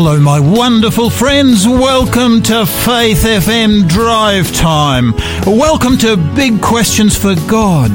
Hello, my wonderful friends. Welcome to Faith FM Drive Time. Welcome to Big Questions for God.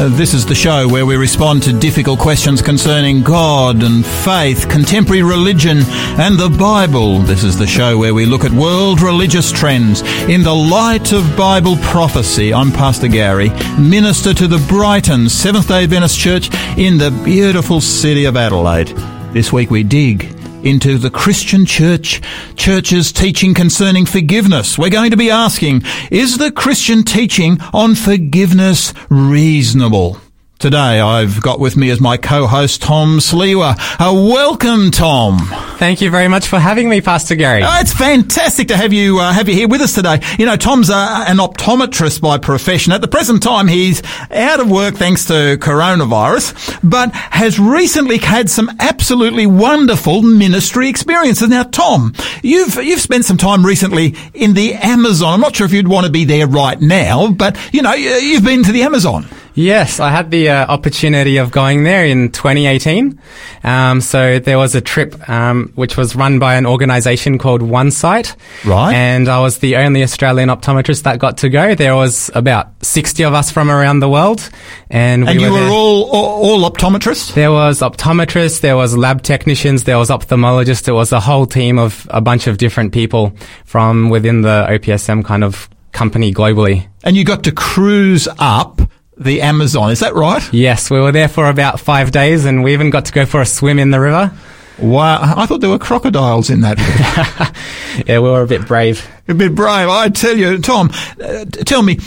Uh, this is the show where we respond to difficult questions concerning God and faith, contemporary religion, and the Bible. This is the show where we look at world religious trends in the light of Bible prophecy. I'm Pastor Gary, minister to the Brighton Seventh day Adventist Church in the beautiful city of Adelaide. This week we dig into the Christian church, church's teaching concerning forgiveness. We're going to be asking, is the Christian teaching on forgiveness reasonable? Today I've got with me as my co-host Tom Sliwa. Uh, welcome, Tom. Thank you very much for having me, Pastor Gary. Oh, it's fantastic to have you uh, have you here with us today. You know, Tom's uh, an optometrist by profession. At the present time, he's out of work thanks to coronavirus, but has recently had some absolutely wonderful ministry experiences. Now, Tom, you've you've spent some time recently in the Amazon. I'm not sure if you'd want to be there right now, but you know, you've been to the Amazon. Yes, I had the uh, opportunity of going there in 2018. Um, so there was a trip um, which was run by an organisation called OneSight. Right. And I was the only Australian optometrist that got to go. There was about 60 of us from around the world. And, we and you were, were all, all, all optometrists? There was optometrists, there was lab technicians, there was ophthalmologists. It was a whole team of a bunch of different people from within the OPSM kind of company globally. And you got to cruise up the Amazon. Is that right? Yes, we were there for about five days and we even got to go for a swim in the river. Wow. I thought there were crocodiles in that. yeah, we were a bit brave. A bit brave. I tell you, Tom, uh, tell me,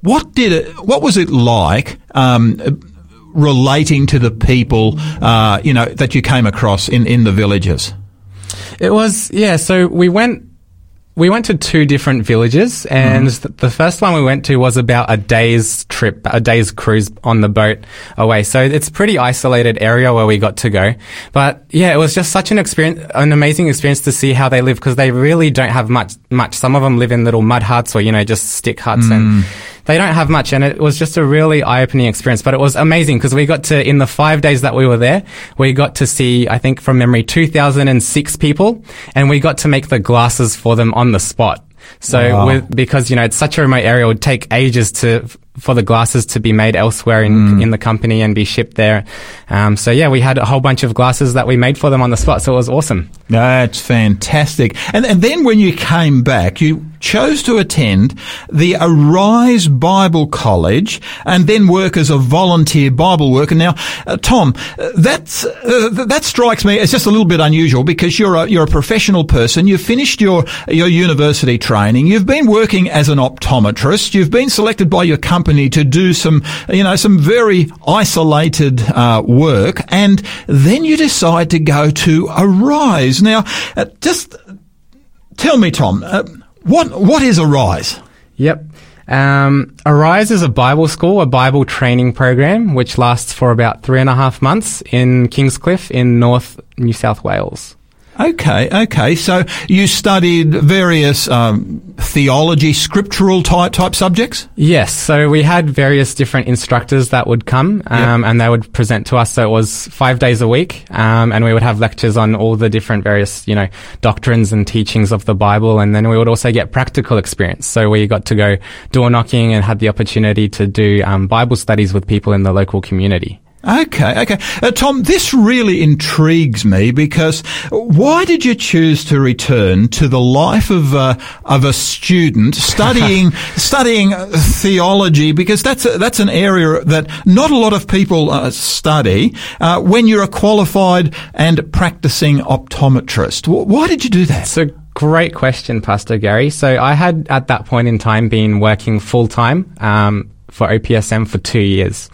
what did it, what was it like, um, relating to the people, uh, you know, that you came across in, in the villages? It was, yeah, so we went we went to two different villages, and mm. the first one we went to was about a day's trip, a day's cruise on the boat away. So it's a pretty isolated area where we got to go. But yeah, it was just such an experience, an amazing experience to see how they live because they really don't have much, much. Some of them live in little mud huts or, you know, just stick huts mm. and they don't have much. And it was just a really eye opening experience, but it was amazing because we got to, in the five days that we were there, we got to see, I think from memory, 2006 people and we got to make the glasses for them on the spot. So wow. with, because, you know, it's such a remote area, it would take ages to, for the glasses to be made elsewhere in, mm. in the company and be shipped there. Um, so yeah, we had a whole bunch of glasses that we made for them on the spot. So it was awesome. That's fantastic. And, and then when you came back, you chose to attend the Arise Bible College and then work as a volunteer Bible worker. Now, uh, Tom, uh, that's, uh, that strikes me as just a little bit unusual because you're a, you're a professional person. You've finished your, your university training. You've been working as an optometrist. You've been selected by your company to do some, you know, some very isolated uh, work. And then you decide to go to Arise. Now, uh, just tell me, Tom, uh, what what is Arise? Yep. Um, Arise is a Bible school, a Bible training program, which lasts for about three and a half months in Kingscliff in North New South Wales. Okay, okay. So you studied various um, theology, scriptural type type subjects. Yes. So we had various different instructors that would come, um, yep. and they would present to us. So it was five days a week, um, and we would have lectures on all the different various, you know, doctrines and teachings of the Bible, and then we would also get practical experience. So we got to go door knocking and had the opportunity to do um, Bible studies with people in the local community. Okay, okay. Uh, Tom, this really intrigues me because why did you choose to return to the life of uh, of a student studying studying theology? Because that's a, that's an area that not a lot of people uh, study uh, when you're a qualified and practicing optometrist. Why did you do that? So Great question, Pastor Gary. So I had at that point in time been working full time um, for OPSM for two years.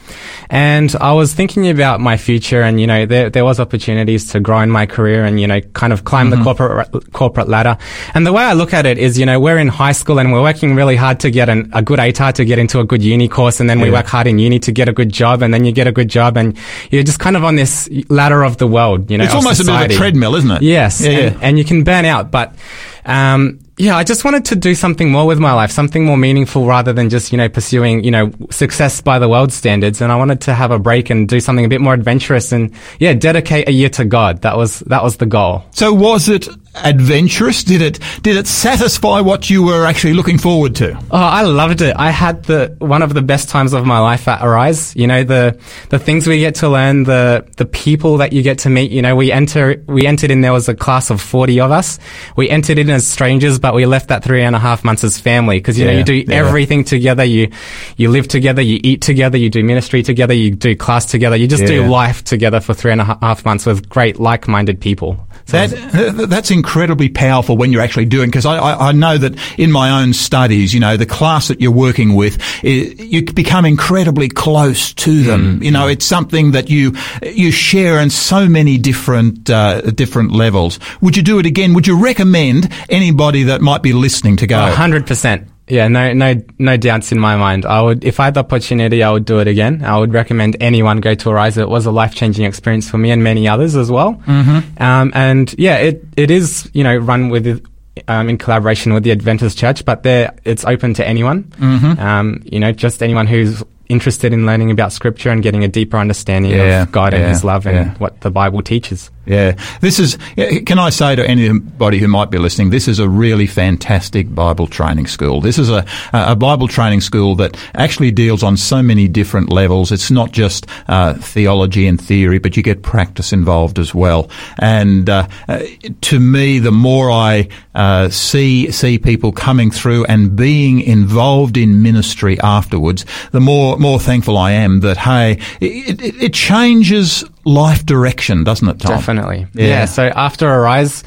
And I was thinking about my future and, you know, there, there was opportunities to grow in my career and, you know, kind of climb mm-hmm. the corporate, corporate ladder. And the way I look at it is, you know, we're in high school and we're working really hard to get an, a good ATAR to get into a good uni course. And then yeah. we work hard in uni to get a good job. And then you get a good job and you're just kind of on this ladder of the world, you know. It's almost society. a bit of a treadmill, isn't it? Yes. Yeah, and, yeah. and you can burn out, but, um, yeah, I just wanted to do something more with my life, something more meaningful rather than just, you know, pursuing, you know, success by the world standards. And I wanted to have a break and do something a bit more adventurous and, yeah, dedicate a year to God. That was, that was the goal. So was it adventurous? Did it did it satisfy what you were actually looking forward to? Oh, I loved it. I had the one of the best times of my life at Arise. You know, the the things we get to learn, the the people that you get to meet. You know, we enter we entered in there was a class of forty of us. We entered in as strangers, but we left that three and a half months as family because you know you do yeah. everything together. You you live together, you eat together, you do ministry together, you do class together. You just Yeah. do life together for three and a half months with great like minded people. So That, that's incredibly powerful when you're actually doing, because I, I, I know that in my own studies, you know, the class that you're working with, i you become incredibly close to them. You know, it's something that you, you share in so many different, uh, different levels. Would you do it again? Would you recommend anybody that might be listening to go? A hundred percent. Yeah, no, no, no doubts in my mind. I would, if I had the opportunity, I would do it again. I would recommend anyone go to Arise. It was a life changing experience for me and many others as well. Mm-hmm. Um, and yeah, it, it is, you know, run with, um, in collaboration with the Adventist Church, but there, it's open to anyone. Mm-hmm. Um, you know, just anyone who's interested in learning about scripture and getting a deeper understanding Yeah, of God and his love and yeah. what the Bible teaches. Yeah, this is. Can I say to anybody who might be listening, this is a really fantastic Bible training school. This is a a Bible training school that actually deals on so many different levels. It's not just uh, theology and theory, but you get practice involved as well. And uh, uh, to me, the more I uh, see see people coming through and being involved in ministry afterwards, the more more thankful I am that hey, it, it, it changes life direction, doesn't it, Tom? Definitely. Yeah. Yeah. So after Arise,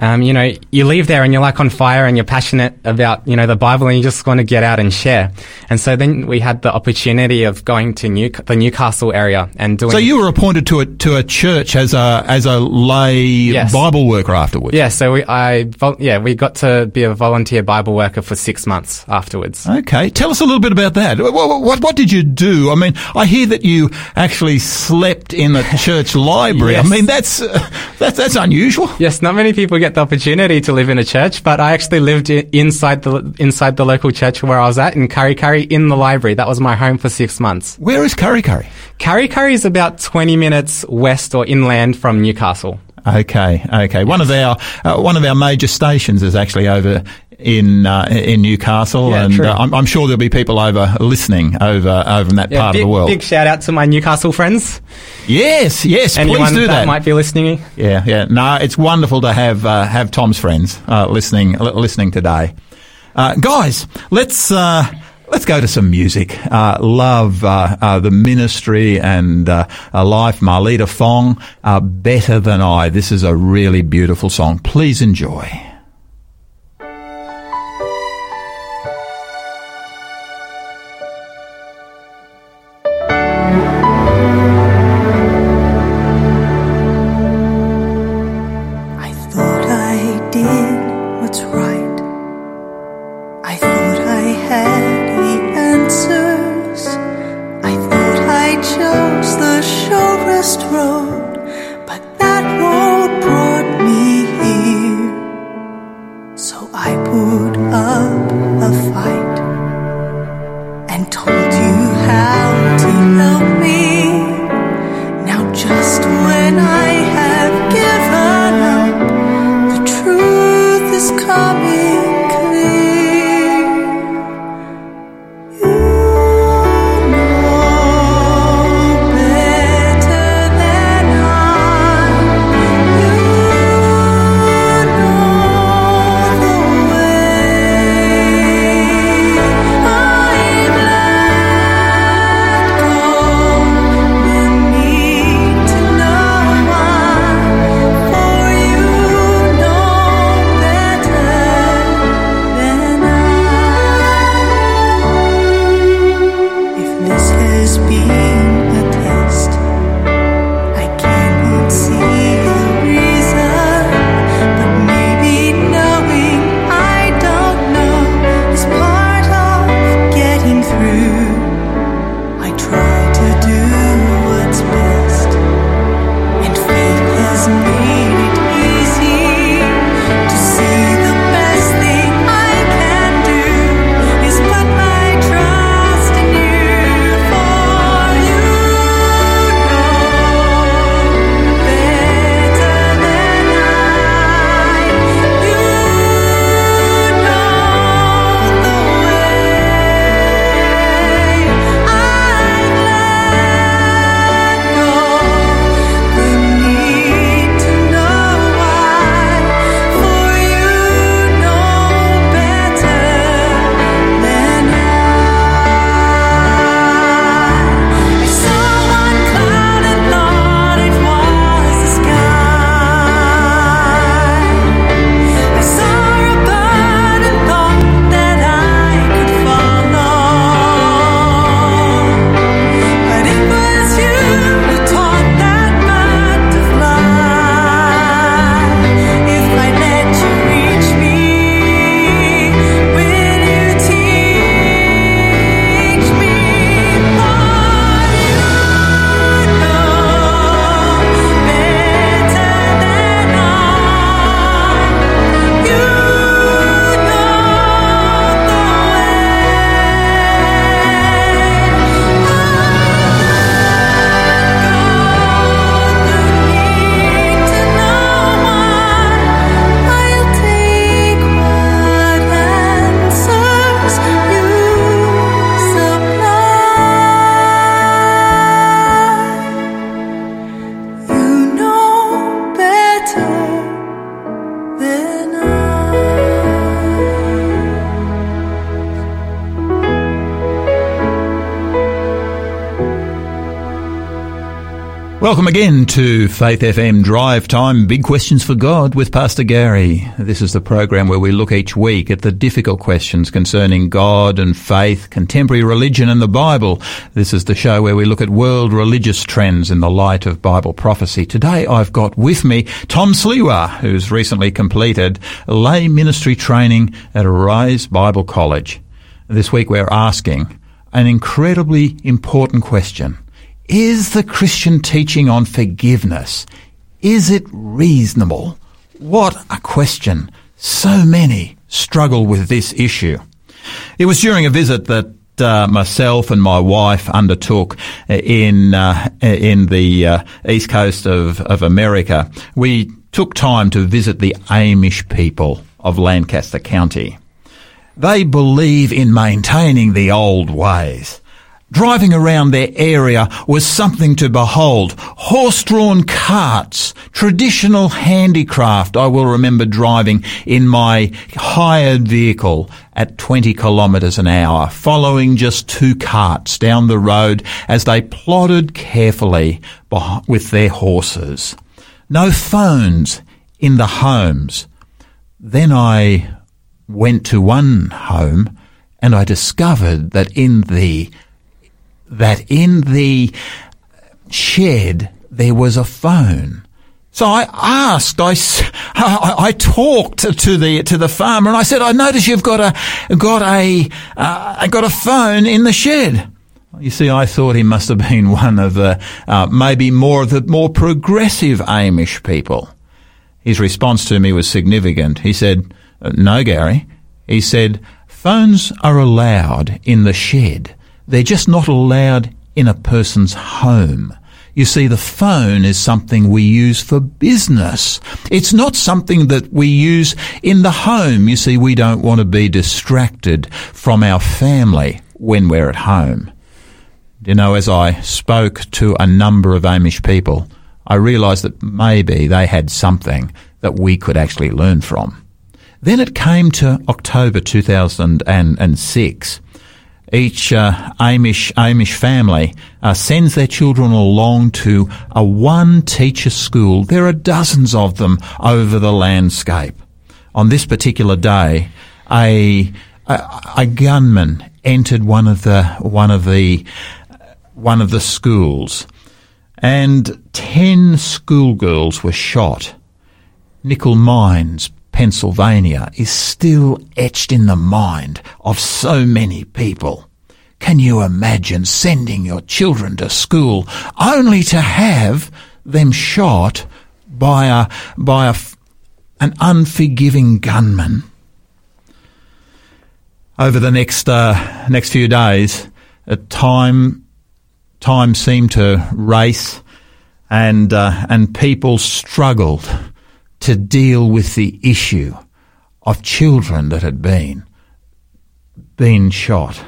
um, you know, you leave there and you're like on fire and you're passionate about, you know, the Bible and you just want to get out and share. And so then we had the opportunity of going to New, the Newcastle area and doing. So you were appointed to a to a church as a as a lay Yes. Bible worker afterwards. yeah, so we, I, yeah, we got to be a volunteer Bible worker for six months afterwards. Okay, tell us a little bit about that. What, what, what did you do? I mean, I hear that you actually slept in the church library. I mean, that's uh, that's that's unusual. Yes, not many people get the opportunity to live in a church, but I actually lived inside the inside the local church where I was at in Kurri Kurri in the library. That was my home for six months. Where is Kurri Kurri? Kurri Kurri is about 20 minutes west or inland from Newcastle. Okay, okay. One of our uh, one of our major stations is actually over in uh, in Newcastle, Yeah, and uh, I'm, I'm sure there'll be people over listening over over in that part big, of the world. big shout out to my Newcastle friends. yes, yes. Anyone please do that, that. might be listening. Yeah, yeah. No, it's wonderful to have uh, have Tom's friends uh, listening li- listening today. Uh, guys, let's uh, let's go to some music. Uh, love uh, uh, the ministry and life. Marlita Fong, uh, better than I. This is a really beautiful song. Please enjoy. Welcome again to Faith FM Drive Time Big Questions for God with Pastor Gary. This is the program where we look each week at the difficult questions concerning God and faith, contemporary religion and the Bible. This is the show where we look at world religious trends in the light of Bible prophecy. Today I've got with me Tom Sliwa, who's recently completed lay ministry training at Arise Bible College. This week we're asking an incredibly important question. Is the Christian teaching on forgiveness, is it reasonable? What a question. So many struggle with this issue. It was during a visit that uh, myself and my wife undertook in uh, in the uh, east coast of, of America. We took time to visit the Amish people of Lancaster County. They believe in maintaining the old ways. Driving around their area was something to behold. Horse-drawn carts, traditional handicraft. I will remember driving in my hired vehicle at 20 kilometres an hour, following just two carts down the road as they plodded carefully with their horses. No phones in the homes. Then I went to one home and I discovered that in the that in the shed there was a phone. So I asked, I, I, talked to the to the farmer, and I said, "I notice you've got a got a uh, got a phone in the shed." You see, I thought he must have been one of the uh, maybe more of the more progressive Amish people. His response to me was significant. He said, "No, Gary." He said, "Phones are allowed in the shed." They're just not allowed in a person's home. You see, the phone is something we use for business. It's not something that we use in the home. You see, we don't want to be distracted from our family when we're at home. You know, as I spoke to a number of Amish people, I realised that maybe they had something that we could actually learn from. Then it came to October 2006 each uh, Amish Amish family uh, sends their children along to a one teacher school. There are dozens of them over the landscape. On this particular day, a a, a gunman entered one of the one of the one of the schools, and ten schoolgirls were shot. Nickel Mines Pennsylvania is still etched in the mind of so many people. Can you imagine sending your children to school only to have them shot by a, by a, an unforgiving gunman? Over the next, uh, next few days, time, time seemed to race and, uh, and people struggled to deal with the issue of children that had been been shot.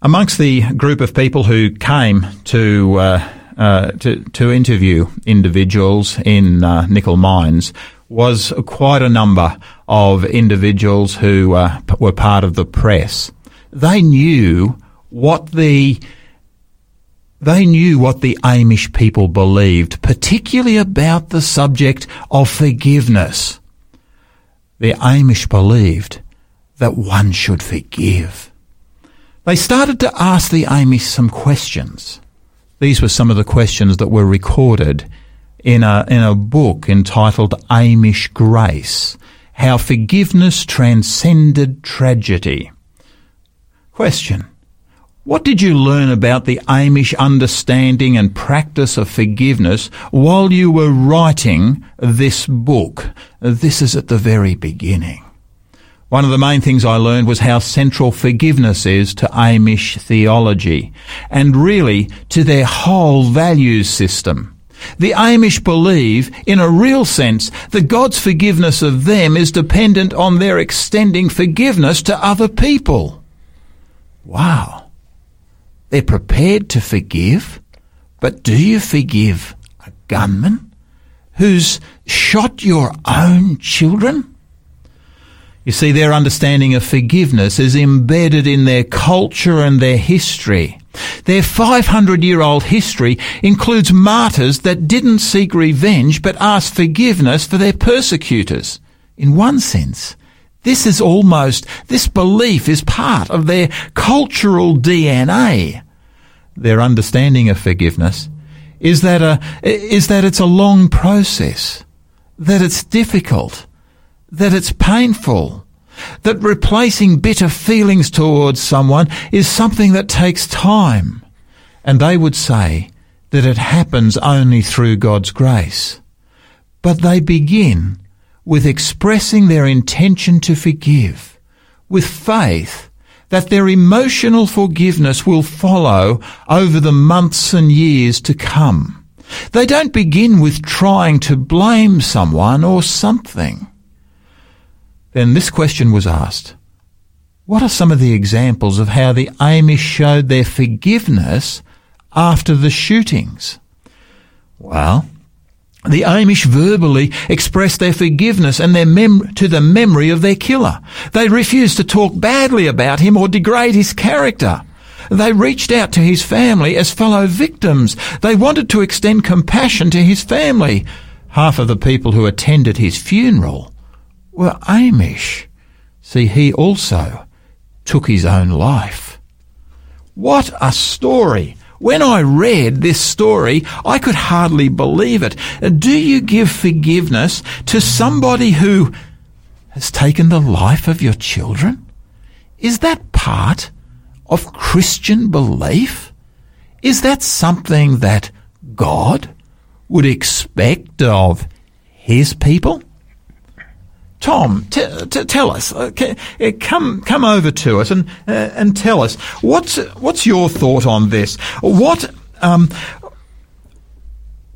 Amongst the group of people who came to uh, uh, to, to interview individuals in uh, Nickel Mines was quite a number of individuals who uh, were part of the press. They knew what the they knew what the Amish people believed, particularly about the subject of forgiveness. The Amish believed that one should forgive. They started to ask the Amish some questions. These were some of the questions that were recorded in a, in a book entitled Amish Grace, How Forgiveness Transcended Tragedy. Question. What did you learn about the Amish understanding and practice of forgiveness while you were writing this book? This is at the very beginning. One of the main things I learned was how central forgiveness is to Amish theology and really to their whole values system. The Amish believe, in a real sense, that God's forgiveness of them is dependent on their extending forgiveness to other people. Wow. They're prepared to forgive, but do you forgive a gunman who's shot your own children? You see, their understanding of forgiveness is embedded in their culture and their history. Their 500 year old history includes martyrs that didn't seek revenge but asked forgiveness for their persecutors. In one sense, this is almost, this belief is part of their cultural DNA. Their understanding of forgiveness is that a, is that it's a long process, that it's difficult, that it's painful, that replacing bitter feelings towards someone is something that takes time. And they would say that it happens only through God's grace. But they begin with expressing their intention to forgive, with faith that their emotional forgiveness will follow over the months and years to come. They don't begin with trying to blame someone or something. Then this question was asked. What are some of the examples of how the Amish showed their forgiveness after the shootings? Well, the Amish verbally expressed their forgiveness and their mem- to the memory of their killer. They refused to talk badly about him or degrade his character. They reached out to his family as fellow victims. They wanted to extend compassion to his family. Half of the people who attended his funeral were Amish. See, he also took his own life. What a story! When I read this story, I could hardly believe it. Do you give forgiveness to somebody who has taken the life of your children? Is that part of Christian belief? Is that something that God would expect of His people? Tom, t- t- tell us. Uh, uh, come, come over to us and uh, and tell us what's what's your thought on this. What um,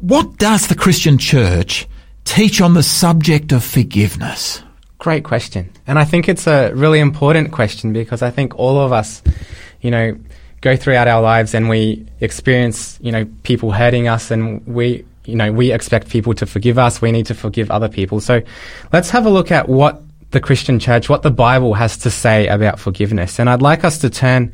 what does the Christian Church teach on the subject of forgiveness? Great question, and I think it's a really important question because I think all of us, you know, go throughout our lives and we experience, you know, people hurting us, and we you know, we expect people to forgive us. We need to forgive other people. So let's have a look at what the Christian church, what the Bible has to say about forgiveness. And I'd like us to turn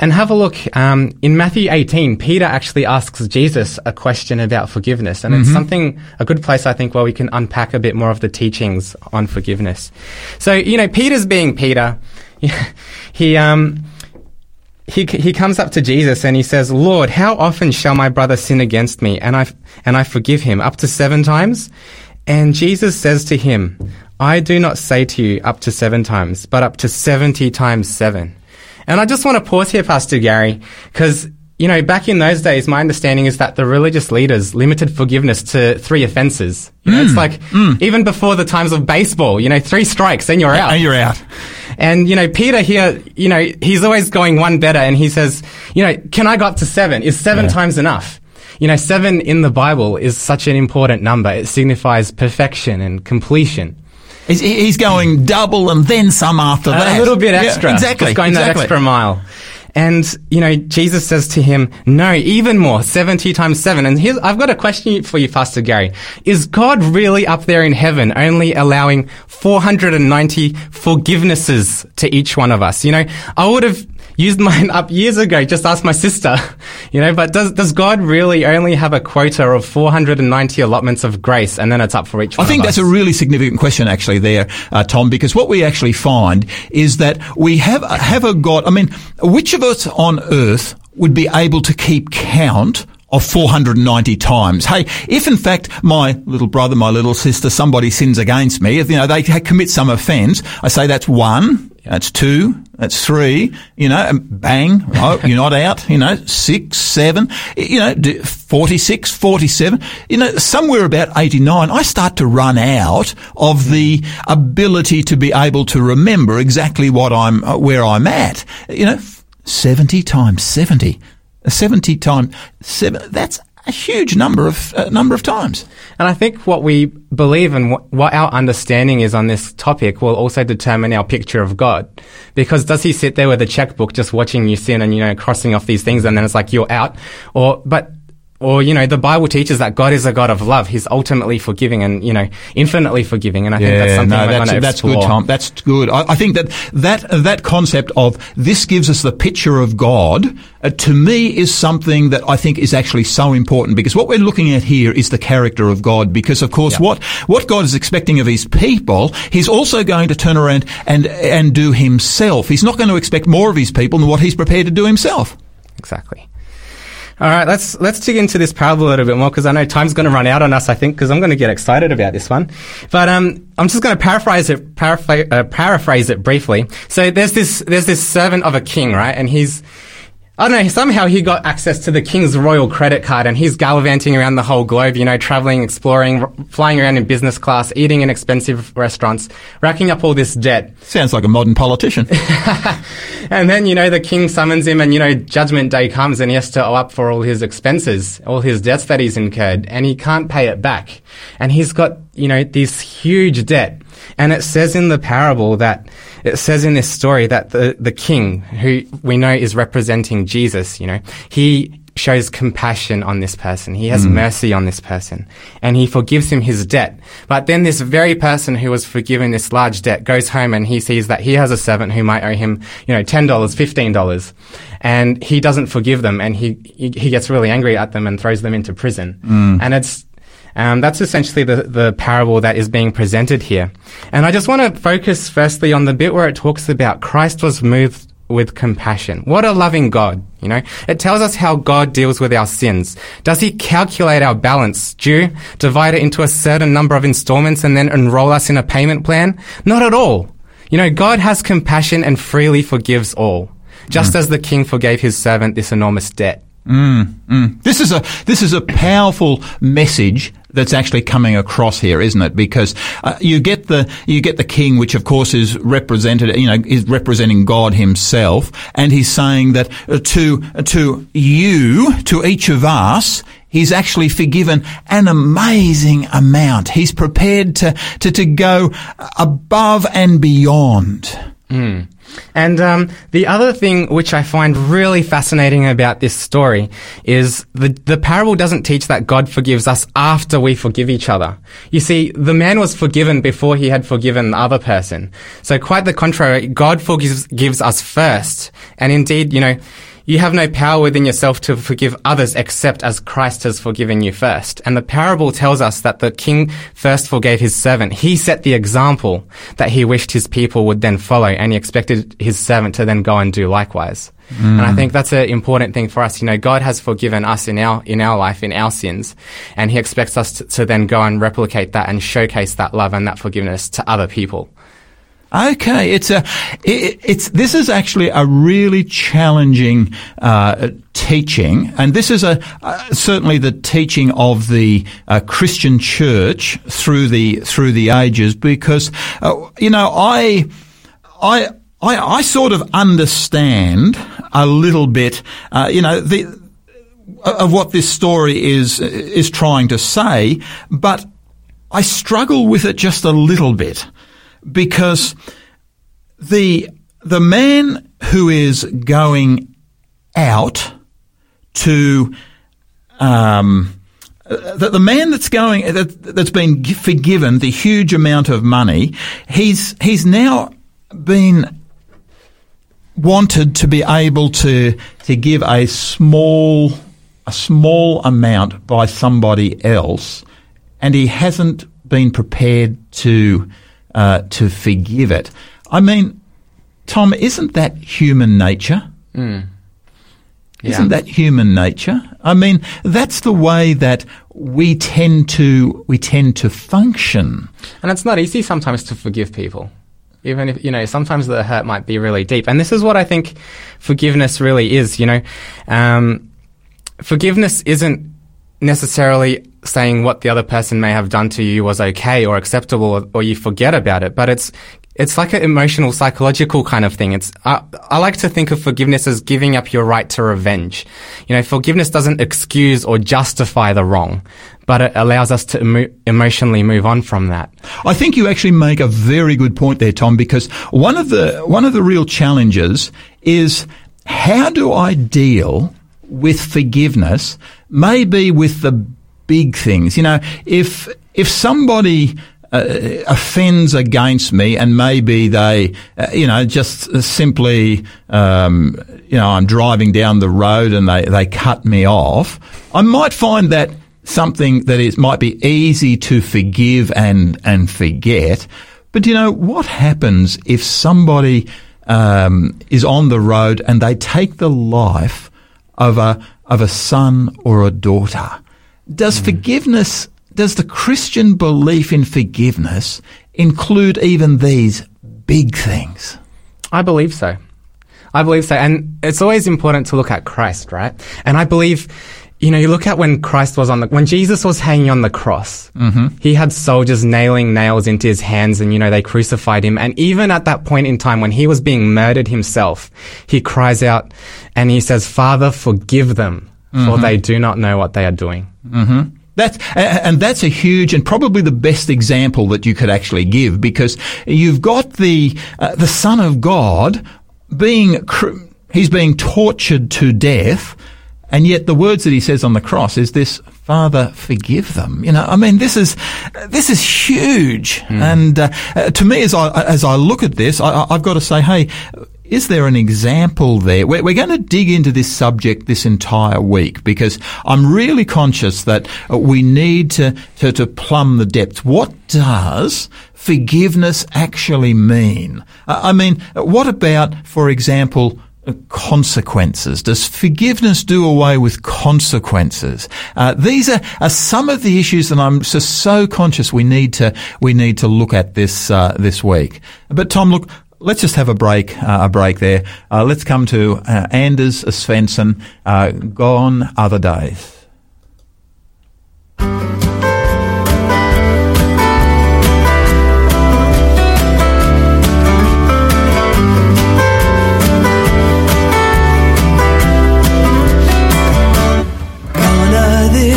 and have a look um, in Matthew 18. Peter actually asks Jesus a question about forgiveness, and mm-hmm. it's something a good place I think where we can unpack a bit more of the teachings on forgiveness. So you know, Peter's being Peter. he um, he, he comes up to Jesus and he says, Lord, how often shall my brother sin against me and I, and I forgive him? Up to seven times? And Jesus says to him, I do not say to you up to seven times, but up to 70 times seven. And I just want to pause here, Pastor Gary, because you know, back in those days, my understanding is that the religious leaders limited forgiveness to three offenses. You know, mm, it's like mm. even before the times of baseball, you know, three strikes, then you're out. And you're out. And, you know, Peter here, you know, he's always going one better and he says, you know, can I go up to seven? Is seven yeah. times enough? You know, seven in the Bible is such an important number. It signifies perfection and completion. He's going double and then some after that. A little bit extra. Yeah, exactly. Just going exactly. that extra mile. And, you know, Jesus says to him, no, even more, 70 times 7. And here's, I've got a question for you, Pastor Gary. Is God really up there in heaven only allowing 490 forgivenesses to each one of us? You know, I would have used mine up years ago. Just ask my sister, you know, but does, does God really only have a quota of 490 allotments of grace and then it's up for each I think that's a really significant question actually there, uh, Tom, because what we actually find is that we have, have a God, I mean, which of us on earth would be able to keep count of 490 times. Hey, if in fact my little brother, my little sister, somebody sins against me, if, you know, they commit some offence, I say that's one, that's two, that's three, you know, and bang, oh, you're not out, you know, six, seven, you know, 46, 47, you know, somewhere about 89, I start to run out of the ability to be able to remember exactly what I'm, uh, where I'm at. You know, 70 times 70. 70 times seven, that's a huge number of uh, number of times. And I think what we believe and what, what, our understanding is on this topic will also determine our picture of God. Because does he sit there with a checkbook just watching you sin and you know crossing off these things and then it's like you're out, or but or you know the bible teaches that god is a god of love he's ultimately forgiving and you know infinitely forgiving and i think that's something no, that's, that's good, explore Tom. That's good. I, I think that that that concept of this gives us the picture of God uh, to me is something that I think is actually so important because what we're looking at here is the character of God. Because of course, Yeah. what what God is expecting of His people, He's also going to turn around and and do Himself. He's not going to expect more of His people than what He's prepared to do Himself. Exactly. All right, let's let's dig into this parable a little bit more because I know time's going to run out on us. I think because I'm going to get excited about this one, but um, I'm just going to paraphrase it paraphrase, uh, paraphrase it briefly. So there's this there's this servant of a king, right? And he's I don't know, somehow he got access to the king's royal credit card and he's gallivanting around the whole globe, you know, traveling, exploring, r- flying around in business class, eating in expensive restaurants, racking up all this debt. Sounds like a modern politician. And then, you know, the king summons him and, you know, judgment day comes and he has to owe up for all his expenses, all his debts that he's incurred, and he can't pay it back. And he's got, you know, this huge debt. And it says in the parable that, it says in this story that the, the king, who we know is representing Jesus, you know, he shows compassion on this person. He has mm. mercy on this person and he forgives him his debt. But then this very person who was forgiven this large debt goes home and he sees that he has a servant who might owe him, you know, $10, $15 and he doesn't forgive them and he, he, he gets really angry at them and throws them into prison. Mm. And it's, um, that's essentially the, the parable that is being presented here. And I just want to focus firstly on the bit where it talks about Christ was moved with compassion. What a loving God, you know? It tells us how God deals with our sins. Does he calculate our balance due, divide it into a certain number of installments and then enroll us in a payment plan? Not at all. You know, God has compassion and freely forgives all, just mm. as the king forgave his servant this enormous debt. Mm, mm. This is a this is a powerful message that's actually coming across here, isn't it? Because uh, you get the you get the king, which of course is represented, you know, is representing God Himself, and He's saying that uh, to to you, to each of us. He's actually forgiven an amazing amount. He's prepared to, to, to go above and beyond. And um, the other thing which I find really fascinating about this story is the the parable doesn't teach that God forgives us after we forgive each other. You see, the man was forgiven before he had forgiven the other person. So quite the contrary, God forgives gives us first. And indeed, you know, you have no power within yourself to forgive others except as Christ has forgiven you first. And the parable tells us that the king first forgave his servant. He set the example that he wished his people would then follow, and he expected his servant to then go and do likewise. And I mm. think that's an important thing for us. You know, God has forgiven us in our in our life, in our sins, and He expects us to, to then go and replicate that and showcase that love and that forgiveness to other people. Okay, it's a, it, it's this is actually a really challenging uh, teaching, and this is a uh, certainly the teaching of the uh, Christian Church through the through the ages, because uh, you know I I. I, I sort of understand a little bit, uh, you know, the, of what this story is is trying to say, but I struggle with it just a little bit because the the man who is going out to um, the, the man that's going that, that's been forgiven the huge amount of money, he's he's now been wanted to be able to to give a small a small amount by somebody else, and he hasn't been prepared to uh, to forgive it. I mean, Tom, isn't that human nature? Isn't that human nature? I mean, that's the way that we tend to we tend to function. And it's not easy sometimes to forgive people. Even if, you know, sometimes the hurt might be really deep. And this is what I think forgiveness really is, you know. Um, forgiveness isn't necessarily saying what the other person may have done to you was okay or acceptable or, or you forget about it, but it's it's like an emotional, psychological kind of thing. It's I, I like to think of forgiveness as giving up your right to revenge. You know, forgiveness doesn't excuse or justify the wrong, but it allows us to emo- emotionally move on from that. I think you actually make a very good point there, Tom, because one of the one of the real challenges is how do I deal with forgiveness maybe with the big things. You know, if if somebody uh, offends against me, and maybe they, uh, you know, just simply, um, you know, I'm driving down the road and they, they cut me off, I might find that something that is might be easy to forgive and and forget. But you know what happens if somebody um, is on the road and they take the life of a of a son or a daughter? Does mm. forgiveness does the Christian belief in forgiveness include even these big things? I believe so. I believe so. And it's always important to look at Christ, right? And I believe, you know, you look at when Christ was on the, when Jesus was hanging on the cross, mm-hmm. he had soldiers nailing nails into his hands and, you know, they crucified him. And even at that point in time when he was being murdered himself, he cries out and he says, Father, forgive them, mm-hmm. for they do not know what they are doing. Mm-hmm. That's, and that's a huge and probably the best example that you could actually give because you've got the, uh, the Son of God being, he's being tortured to death. And yet the words that he says on the cross is this, Father, forgive them. You know, I mean, this is, this is huge. Mm. And, uh, uh, to me, as I, as I look at this, I, I've got to say, hey, is there an example there? We're, we're, going to dig into this subject this entire week because I'm really conscious that uh, we need to, to, to plumb the depths. What does forgiveness actually mean? I mean, what about, for example, uh, consequences? Does forgiveness do away with consequences? Uh, these are, are, some of the issues that I'm just so conscious we need to we need to look at this uh, this week. But Tom, look, let's just have a break, uh, a break there. Uh, let's come to uh, Anders Svensson, uh, Gone Other Days.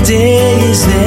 days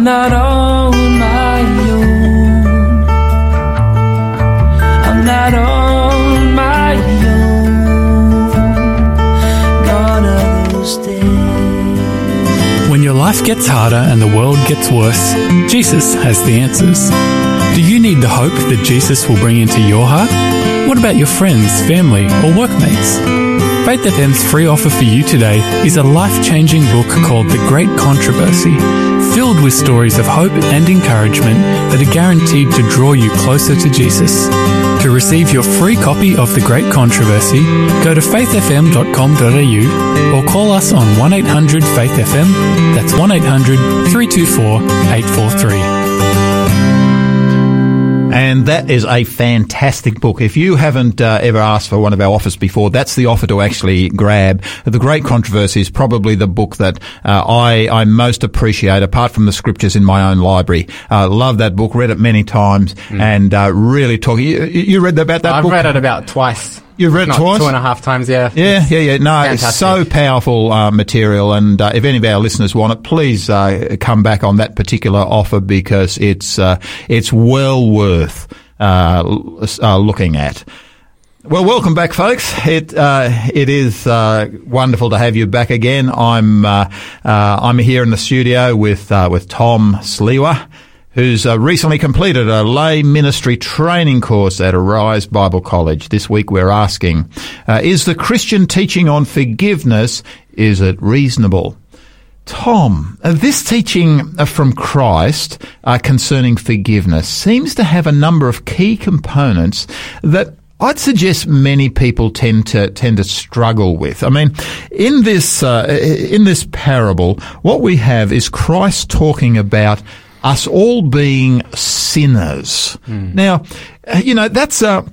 Not on my own. I'm not on my own. Days. When your life gets harder and the world gets worse, Jesus has the answers. Do you need the hope that Jesus will bring into your heart? What about your friends, family, or workmates? Faith FM's free offer for you today is a life changing book called The Great Controversy, filled with stories of hope and encouragement that are guaranteed to draw you closer to Jesus. To receive your free copy of The Great Controversy, go to faithfm.com.au or call us on 1 800 Faith FM. That's 1 800 324 843. And that is a fantastic book. If you haven't uh, ever asked for one of our offers before, that's the offer to actually grab. The Great Controversy is probably the book that uh, I, I most appreciate, apart from the scriptures in my own library. Uh, love that book, read it many times, and uh, really talk. You, you read about that I've book? read it about twice. You've read it twice? Two and a half times, yeah. Yeah, yeah, yeah. No, it's so powerful uh, material, and uh, if any of our listeners want it, please uh, come back on that particular offer because it's uh, it's well worth uh, uh, looking at. Well, welcome back, folks. It uh, it is uh, wonderful to have you back again. I'm uh, uh, I'm here in the studio with uh, with Tom Sliwa, who's uh, recently completed a lay ministry training course at Arise Bible College. This week, we're asking: uh, Is the Christian teaching on forgiveness is it reasonable? Tom, uh, this teaching uh, from Christ uh, concerning forgiveness seems to have a number of key components that I'd suggest many people tend to tend to struggle with. I mean, in this in this parable, what we have is Christ talking about us all being sinners. Now, uh, you know that's a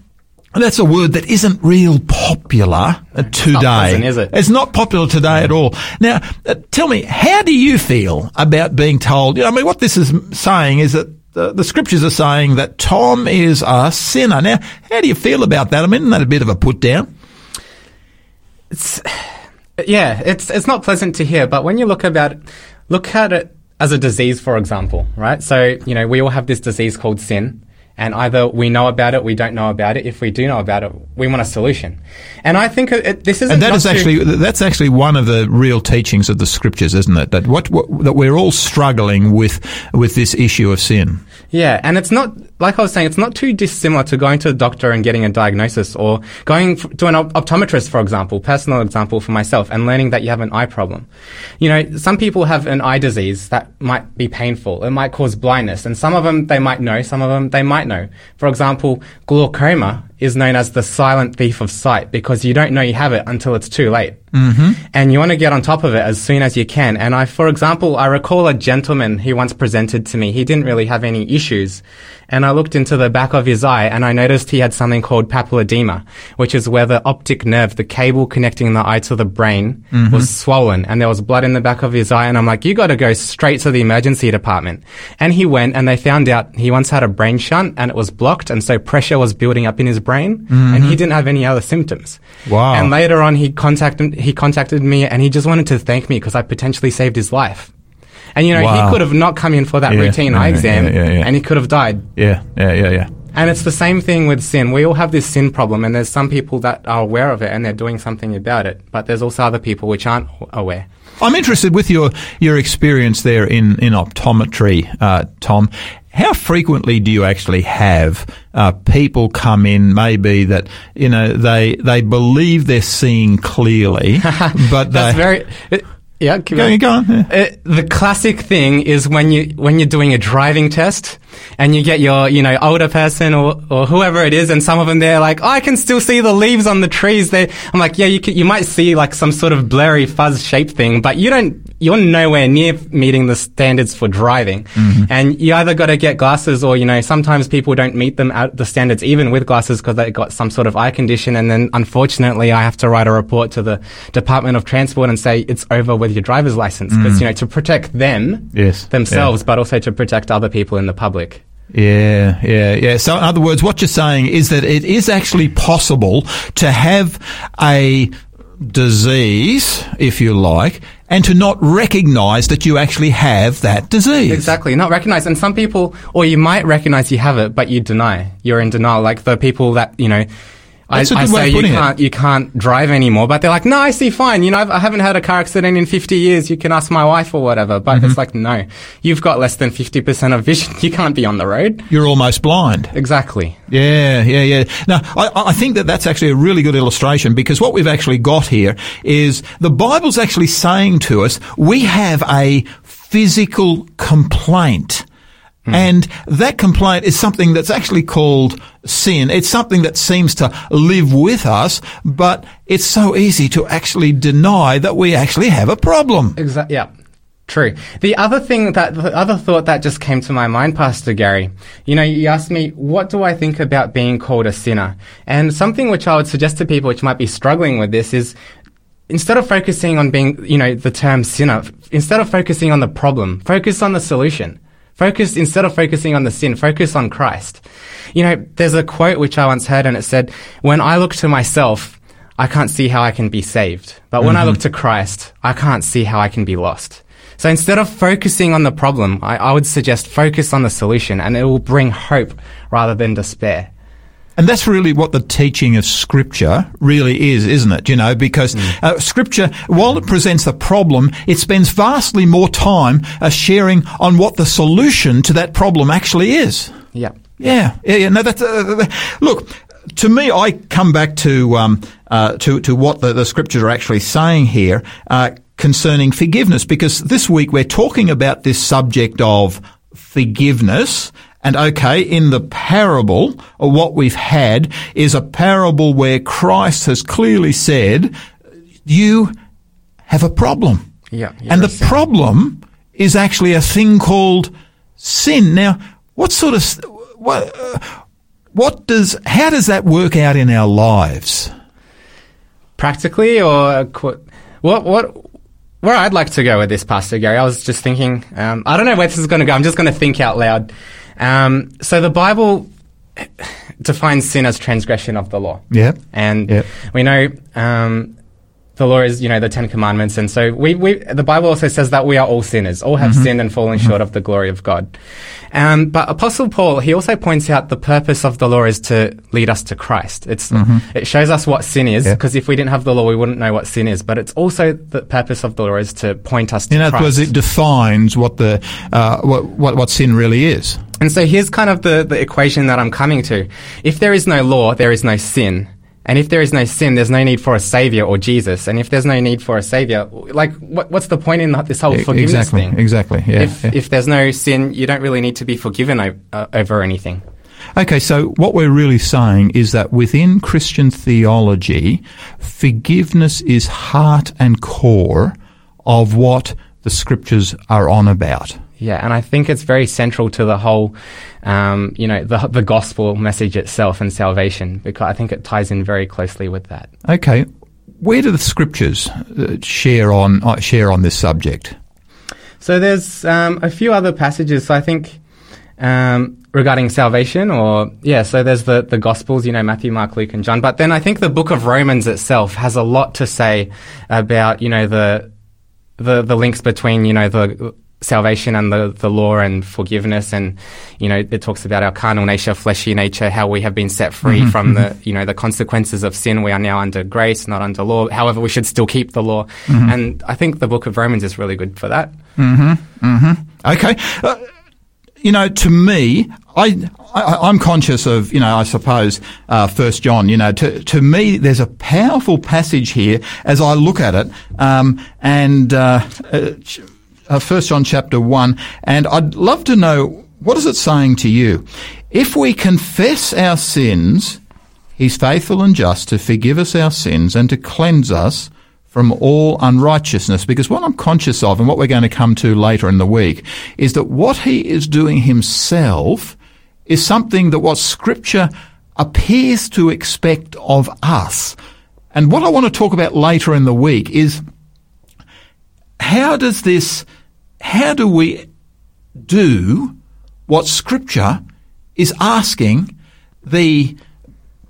that's a word that isn't real popular uh, today. pleasant, is it? It's not popular today at all. Now, uh, tell me, how do you feel about being told? You know, I mean, what this is saying is that the, the scriptures are saying that Tom is a sinner. Now, how do you feel about that? I mean, isn't that a bit of a put down? It's Yeah, it's it's not pleasant to hear, but when you look about look at it as a disease, for example, right? So you know we all have this disease called sin, and either we know about it, we don't know about it. If we do know about it, we want a solution. And I think it, this isn't And that not actually that's actually one of the real teachings of the scriptures, isn't it? That what, what that we're all struggling with with this issue of sin. Yeah, and it's not like I was saying. It's not too dissimilar to going to the doctor and getting a diagnosis, or going f- to an op- optometrist, for example. Personal example for myself, and learning that you have an eye problem. You know, some people have an eye disease that might be painful. It might cause blindness, and some of them they might know, some of them they might know. For example, glaucoma is known as the silent thief of sight because you don't know you have it until it's too late. Mm-hmm. And you want to get on top of it as soon as you can. And I, for example, I recall a gentleman who once presented to me. He didn't really have any issues. And I looked into the back of his eye and I noticed he had something called papilledema, which is where the optic nerve, the cable connecting the eye to the brain, was swollen and there was blood in the back of his eye. And I'm like, you got to go straight to the emergency department. And he went and they found out he once had a brain shunt and it was blocked. And so pressure was building up in his brain and he didn't have any other symptoms. Wow. And later on, he contacted, he contacted me and he just wanted to thank me because I potentially saved his life. And you know, Wow. he could have not come in for that Yeah, routine yeah, eye exam yeah. and he could have died. Yeah, yeah, yeah, yeah. And it's the same thing with sin. We all have this sin problem, and there's some people that are aware of it and they're doing something about it. But there's also other people which aren't aware. I'm interested with your your experience there in in optometry, uh, Tom. How frequently do you actually have uh, people come in? Maybe that you know they they believe they're seeing clearly, but That's they, very. It, yeah, Go, going. go on. yeah. Uh, the classic thing is when you when you're doing a driving test and you get your you know older person or, or whoever it is and some of them they're like oh, I can still see the leaves on the trees. They I'm like yeah you can, you might see like some sort of blurry fuzz shape thing but you don't you're nowhere near meeting the standards for driving. Mm-hmm. And you either got to get glasses or you know sometimes people don't meet them at the standards even with glasses because they got some sort of eye condition and then unfortunately I have to write a report to the Department of Transport and say it's over with your driver's license. Because mm. you know to protect them Yes, themselves but also to protect other people in the public Yeah, yeah, yeah. So, in other words, what you're saying is that it is actually possible to have a disease, if you like, and to not recognize that you actually have that disease. Exactly, not recognize. And some people, or you might recognize you have it, but you deny. You're in denial. Like the people that, you know, I, That's a I good way say of you putting it. can't, you can't drive anymore, but they're like, no, I see fine. You know, I've, I haven't had a car accident in 50 years. You can ask my wife or whatever. But Mm-hmm. it's like, no, you've got less than 50% of vision. You can't be on the road. You're almost blind. Exactly. Yeah, yeah, yeah. Now, I, I think that that's actually a really good illustration because what we've actually got here is the Bible's actually saying to us, we have a physical complaint. Hmm. And that complaint is something that's actually called sin. It's something that seems to live with us, but it's so easy to actually deny that we actually have a problem. Exactly. Yeah. True. The other thing that, the other thought that just came to my mind, Pastor Gary, you know, you asked me, what do I think about being called a sinner? And something which I would suggest to people which might be struggling with this is, instead of focusing on being, you know, the term sinner, instead of focusing on the problem, focus on the solution. Focus, instead of focusing on the sin, focus on Christ. You know, there's a quote which I once heard and it said, when I look to myself, I can't see how I can be saved. But when I mm-hmm. look to Christ, I can't see how I can be lost. So instead of focusing on the problem, I, I would suggest focus on the solution and it will bring hope rather than despair. And that's really what the teaching of Scripture really is, isn't it? You know, because uh, Scripture, while it presents the problem, it spends vastly more time uh, sharing on what the solution to that problem actually is. Yeah. Yeah, yeah, yeah. No, that's uh, look. To me, I come back to um, uh, to to what the, the scriptures are actually saying here uh, concerning forgiveness, because this week we're talking about this subject of forgiveness. And okay, in the parable, uh, what we've had is a parable where Christ has clearly said, "You have a problem." Yeah. and the problem is actually a thing called sin. Now, what sort of what uh, what does how does that work out in our lives? practically or what what where I'd like to go with this, Pastor Gary. I was just thinking. Um, I don't know where this is going to go. I'm just going to think out loud. Um, so the Bible defines sin as transgression of the law. Yeah. And Yep. we know um, the law is, you know, the Ten Commandments, and so we, we the Bible also says that we are all sinners, all have sinned and fallen short of the glory of God. Um, but Apostle Paul, he also points out the purpose of the law is to lead us to Christ. It's it shows us what sin is, Yeah. because if we didn't have the law, we wouldn't know what sin is. But it's also the purpose of the law is to point us to In other words, it defines what the uh, what, what what sin really is. And so here's kind of the, the equation that I'm coming to. If there is no law, there is no sin. And if there is no sin, there's no need for a savior or Jesus. And if there's no need for a savior, like, what, what's the point in this whole forgiveness exactly, thing? exactly. Yeah, If, yeah. if there's no sin, you don't really need to be forgiven o- uh, over anything. Okay, so what we're really saying is that within Christian theology, forgiveness is heart and core of what the scriptures are on about. Yeah, and I think it's very central to the whole, um, you know, the, the gospel message itself and salvation, because I think it ties in very closely with that. Okay, where do the scriptures uh, share on uh, share on this subject? So there's um, a few other passages. So I think um, regarding salvation, or yeah, so there's the the Gospels, you know, Matthew, Mark, Luke, and John. But then I think the Book of Romans itself has a lot to say about you know the the the links between you know the salvation and the, the law and forgiveness. And you know it talks about our carnal nature fleshy nature how we have been set free from the you know the consequences of sin. We are now under grace not under law. However we should still keep the law. And i think the book of romans is really good for that. Okay. Uh, you know, to me, I, I I'm conscious of you know I suppose uh, First John. You know, to to me, there's a powerful passage here as I look at it, um, and uh, uh, ch- uh, First John chapter one, and I'd love to know what is it saying to you. If we confess our sins, He's faithful and just to forgive us our sins and to cleanse us from all unrighteousness. Because what I'm conscious of, and what we're going to come to later in the week, is that what he is doing himself is something that what Scripture appears to expect of us. And what I want to talk about later in the week is how does this, how do we do what Scripture is asking the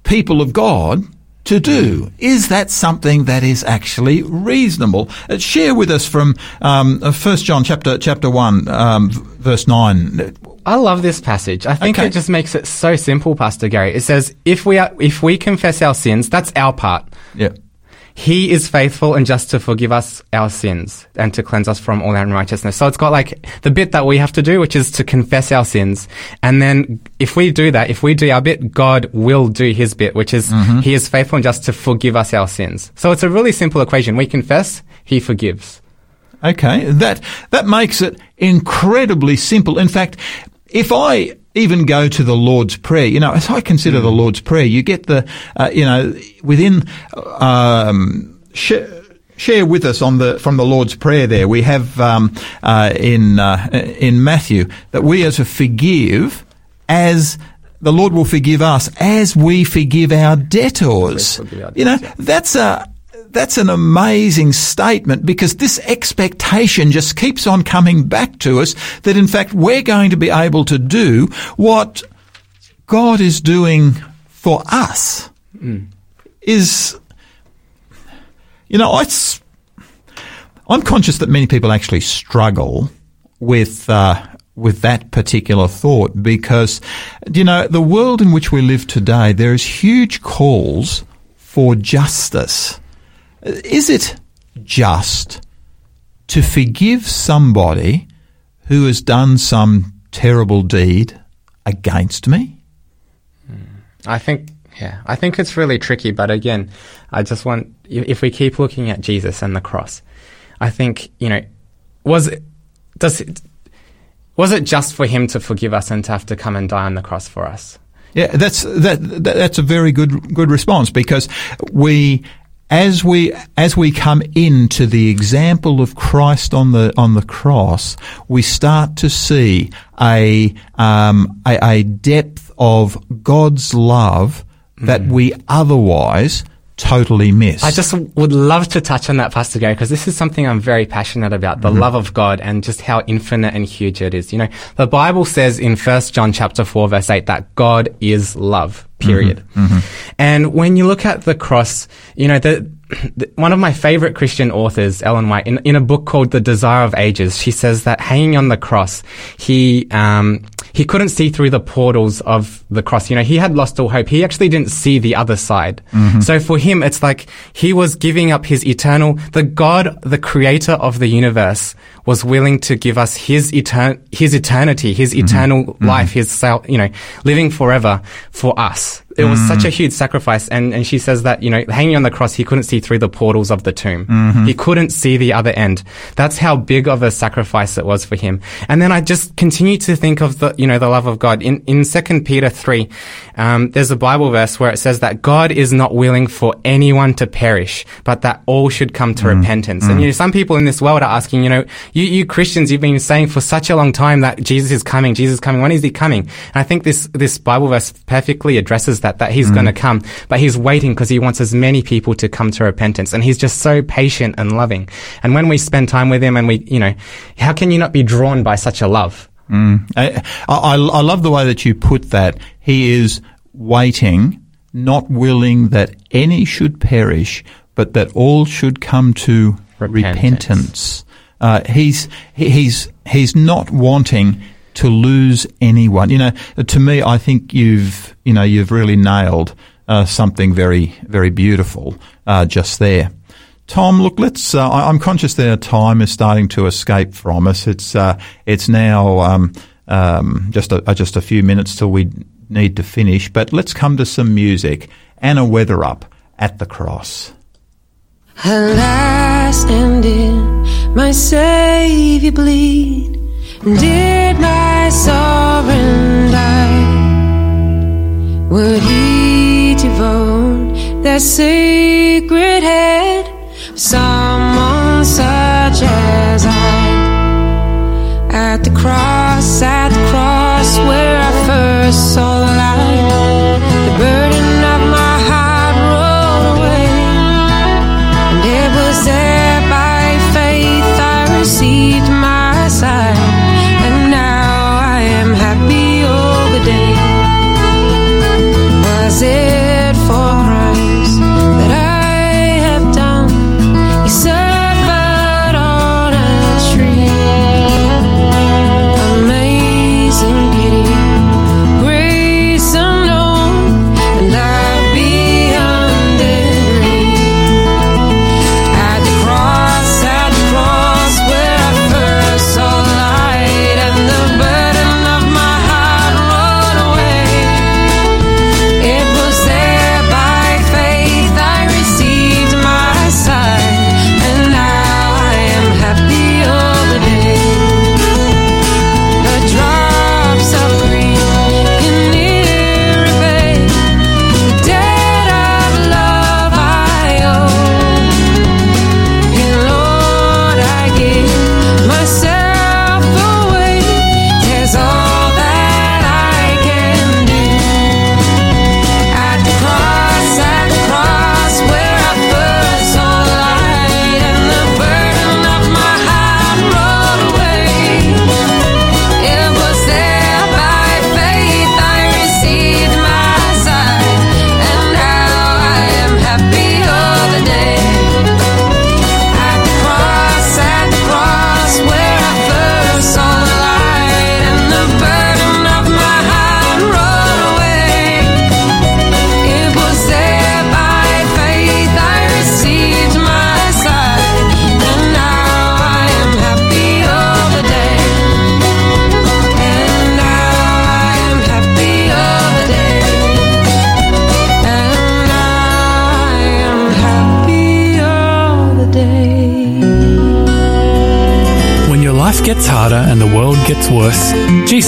people of God to do. Is that something that is actually reasonable? Uh, share with us from um, uh, 1 John chapter chapter 1, um, verse 9. I love this passage. I think Okay. it just makes it so simple, Pastor Gary. It says, if we are, if we confess our sins, that's our part. Yeah. He is faithful and just to forgive us our sins and to cleanse us from all unrighteousness. So it's got like the bit that we have to do, which is to confess our sins. And then if we do that, if we do our bit, God will do his bit, which is mm-hmm. he is faithful and just to forgive us our sins. So it's a really simple equation. We confess, he forgives. Okay, that that makes it incredibly simple. In fact, if I even go to the Lord's Prayer, you know, as I consider the Lord's Prayer, you get the, uh, you know, within, um, sh- share with us on the from the Lord's Prayer. There we have um, uh, in uh, in Matthew that we are to forgive as. The Lord will forgive us as we forgive our debtors. forgive our You know, that's a that's an amazing statement because this expectation just keeps on coming back to us that in fact we're going to be able to do what God is doing for us is you know I I'm conscious that many people actually struggle with uh, with that particular thought because you know the world in which we live today there is huge calls for justice. Is it just to forgive somebody who has done some terrible deed against me? Hmm. I think, yeah, I think it's really tricky. But again, I just want, if we keep looking at Jesus and the cross, I think, you know, was it, does it, was it just for him to forgive us and to have to come and die on the cross for us? Yeah, that's that, that that's a very good good response because we as we as we come into the example of Christ on the on the cross, we start to see a um, a, a depth of God's love that we otherwise totally miss. I just would love to touch on that, Pastor Gary, because this is something I'm very passionate about, the love of God and just how infinite and huge it is. You know, the Bible says in 1 John chapter 4 verse 8 that God is love, period. Mm-hmm. Mm-hmm. And when you look at the cross, you know, the, the, one of my favorite Christian authors, Ellen White, in, in a book called The Desire of Ages, she says that hanging on the cross, he, um, he couldn't see through the portals of the cross. You know, he had lost all hope. He actually didn't see the other side. Mm-hmm. So for him, it's like he was giving up his eternal, the God, the creator of the universe was willing to give us his etern- his eternity, his mm-hmm. eternal mm-hmm. life, his, sal- you know, living forever for us. It was such a mm. huge sacrifice. And, and she says that, you know, hanging on the cross, he couldn't see through the portals of the tomb. Mm-hmm. He couldn't see the other end. That's how big of a sacrifice it was for him. And then I just continue to think of the, you know, the love of God. In, in 2 Peter 3, um, there's a Bible verse where it says that God is not willing for anyone to perish, but that all should come to mm. repentance. And, mm. you know, some people in this world are asking, you know, you, you Christians, you've been saying for such a long time that Jesus is coming, Jesus is coming. When is he coming? And I think this, this Bible verse perfectly addresses that, that he's mm. going to come, but he's waiting because he wants as many people to come to repentance. And he's just so patient and loving. And when we spend time with him and we, you know, how can you not be drawn by such a love? Mm. I, I, I love the way that you put that. He is waiting, not willing that any should perish, but that all should come to repentance. Repentance. Uh, he's he's he's not wanting to lose anyone. You know, to me, I think you've you know you've really nailed uh, something very very beautiful uh, just there. Tom, look, let's. Uh, I- I'm conscious that our time is starting to escape from us. It's uh, it's now um, um, just a, just a few minutes till we need to finish. But let's come to some music. Anna Weatherup at the cross. My Savior bleed? Did my sovereign die? Would he devote that sacred head someone such as I? At the cross, at the cross where I first saw the light, the burden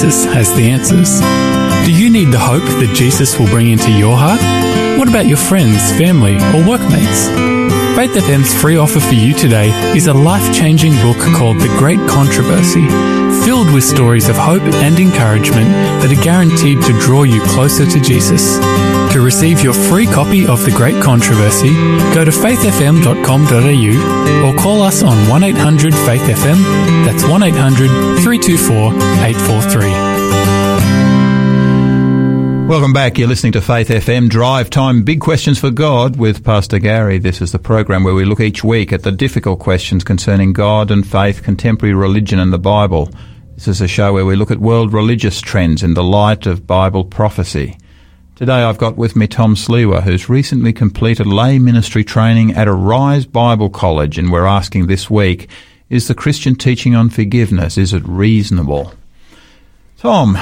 Jesus has the answers. Do you need the hope that Jesus will bring into your heart? What about your friends, family, or workmates? Faith FM's free offer for you today is a life changing book called The Great Controversy, filled with stories of hope and encouragement that are guaranteed to draw you closer to Jesus. To receive your free copy of The Great Controversy, go to faithfm.com.au or call us on 1 800 Faith FM. That's 1 800 324 843. Welcome back. You're listening to Faith FM Drive Time Big Questions for God with Pastor Gary. This is the program where we look each week at the difficult questions concerning God and faith, contemporary religion and the Bible. This is a show where we look at world religious trends in the light of Bible prophecy. Today I've got with me Tom Sliwa, who's recently completed lay ministry training at Arise Bible College, and we're asking this week, is the Christian teaching on forgiveness, is it reasonable? Tom,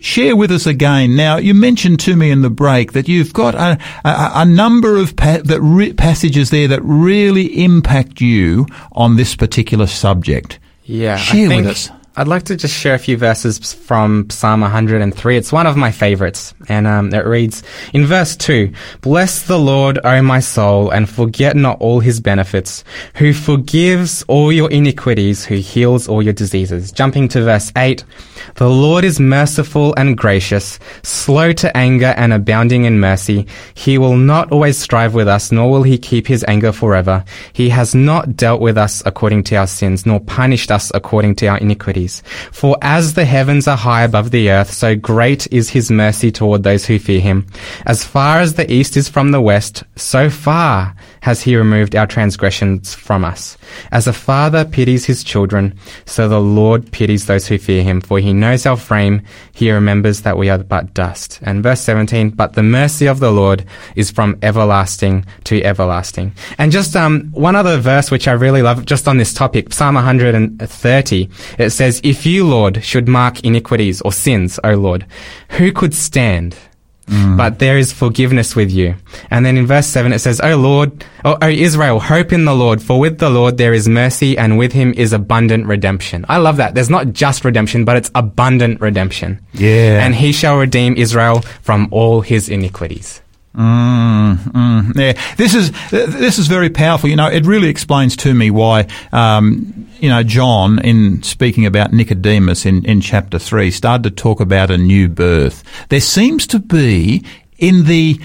share with us again. Now, you mentioned to me in the break that you've got a, a, a number of pa- that re- passages there that really impact you on this particular subject. Yeah. Share with us. I'd like to just share a few verses from Psalm 103. It's one of my favorites. And um, it reads in verse 2 Bless the Lord, O my soul, and forget not all his benefits, who forgives all your iniquities, who heals all your diseases. Jumping to verse 8 The Lord is merciful and gracious, slow to anger and abounding in mercy. He will not always strive with us, nor will he keep his anger forever. He has not dealt with us according to our sins, nor punished us according to our iniquities. For as the heavens are high above the earth, so great is his mercy toward those who fear him. As far as the east is from the west, so far has he removed our transgressions from us. As a father pities his children, so the Lord pities those who fear him. For he knows our frame, he remembers that we are but dust. And verse 17, but the mercy of the Lord is from everlasting to everlasting. And just um, one other verse which I really love, just on this topic, Psalm 130, it says, If you, Lord, should mark iniquities or sins, O Lord, who could stand? Mm. But there is forgiveness with you. And then in verse 7 it says, O Lord, o, o Israel, hope in the Lord, for with the Lord there is mercy and with him is abundant redemption. I love that. There's not just redemption, but it's abundant redemption. Yeah. And he shall redeem Israel from all his iniquities. Mm, mm, yeah, this is this is very powerful. You know, it really explains to me why um, you know John, in speaking about Nicodemus in in chapter three, started to talk about a new birth. There seems to be in the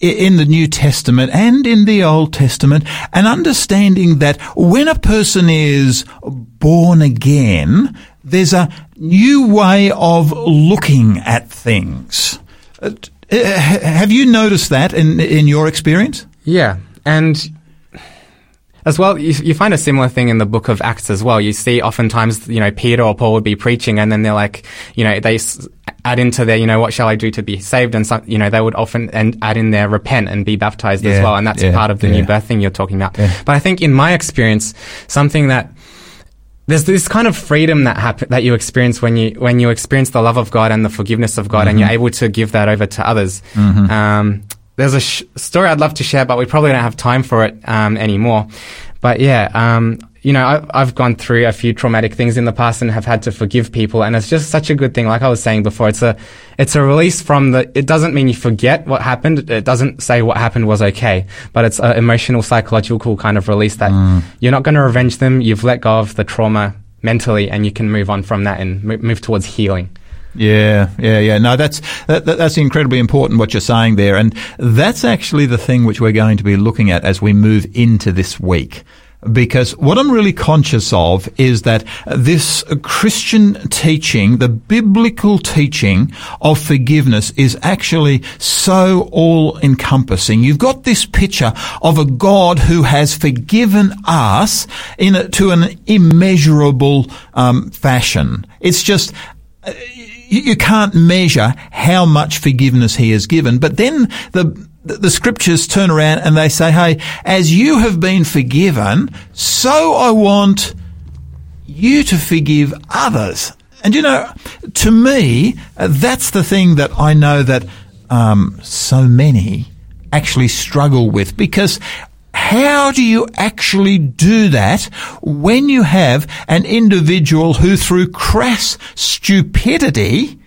in the New Testament and in the Old Testament an understanding that when a person is born again, there's a new way of looking at things. Uh, Uh, have you noticed that in in your experience? Yeah. And as well, you, you find a similar thing in the book of Acts as well. You see oftentimes, you know, Peter or Paul would be preaching and then they're like, you know, they add into their, you know, what shall I do to be saved? And some, you know, they would often and add in their repent and be baptized as well. And that's yeah, part of the yeah. new birth thing you're talking about. But I think in my experience, something that there's this kind of freedom that happen, that you experience when you when you experience the love of God and the forgiveness of God, and you're able to give that over to others. Um, there's a sh- story I'd love to share, but we probably don't have time for it um, anymore. But yeah, um, you know, I, I've gone through a few traumatic things in the past and have had to forgive people, and it's just such a good thing. Like I was saying before, it's a it's a release from the. It doesn't mean you forget what happened. It doesn't say what happened was okay, but it's an emotional, psychological kind of release that mm. you're not going to revenge them. You've let go of the trauma mentally, and you can move on from that and mo- move towards healing. Yeah, yeah, yeah. No, that's that, that, that's incredibly important what you're saying there, and that's actually the thing which we're going to be looking at as we move into this week. Because what I'm really conscious of is that this Christian teaching, the biblical teaching of forgiveness is actually so all encompassing. You've got this picture of a God who has forgiven us in a, to an immeasurable um, fashion. It's just you, you can't measure how much forgiveness he has given. But then the the scriptures turn around and they say, "Hey, as you have been forgiven, so I want you to forgive others." And you know, to me, uh, that's the thing that I know that um, so many actually struggle with because How do you actually do that when you have an individual who through crass stupidity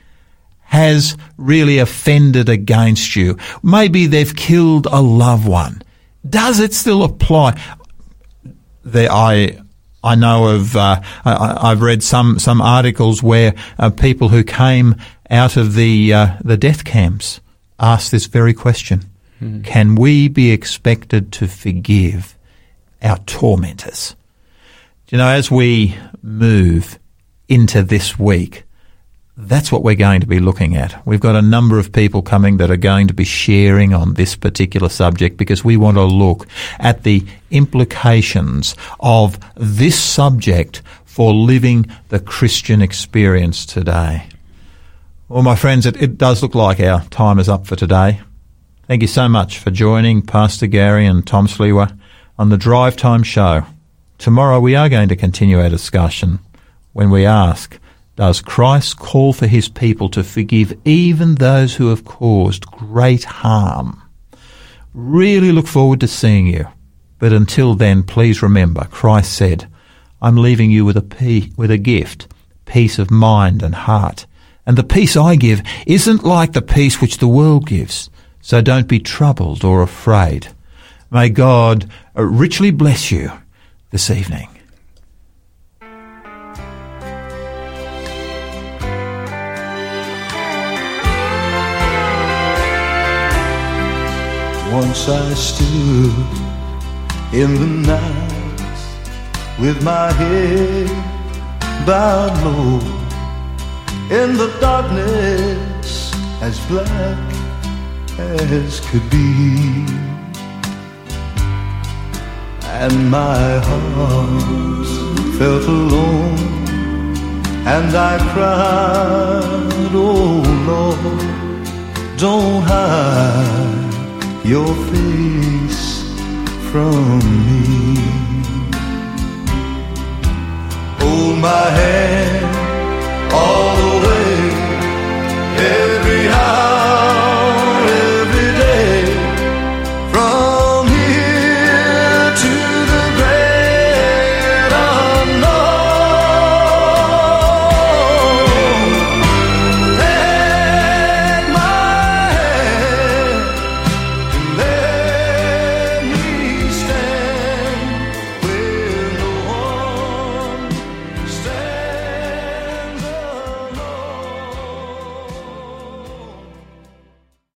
has really offended against you? Maybe they've killed a loved one. Does it still apply? There, I, I know of, uh, I, have read some, some articles where uh, people who came out of the, uh, the death camps asked this very question. Can we be expected to forgive our tormentors? You know, as we move into this week, that's what we're going to be looking at. We've got a number of people coming that are going to be sharing on this particular subject because we want to look at the implications of this subject for living the Christian experience today. Well, my friends, it, it does look like our time is up for today. Thank you so much for joining Pastor Gary and Tom Sliwa on the Drive Time Show. Tomorrow we are going to continue our discussion when we ask, does Christ call for his people to forgive even those who have caused great harm? Really look forward to seeing you. But until then, please remember, Christ said, I'm leaving you with a, pe- with a gift, peace of mind and heart. And the peace I give isn't like the peace which the world gives. So don't be troubled or afraid. May God uh, richly bless you this evening. Once I stood in the night with my head bowed low in the darkness as black as could be. And my heart felt alone, and I cried, Oh Lord, don't hide your face from me. Hold my hand all the way, every hour.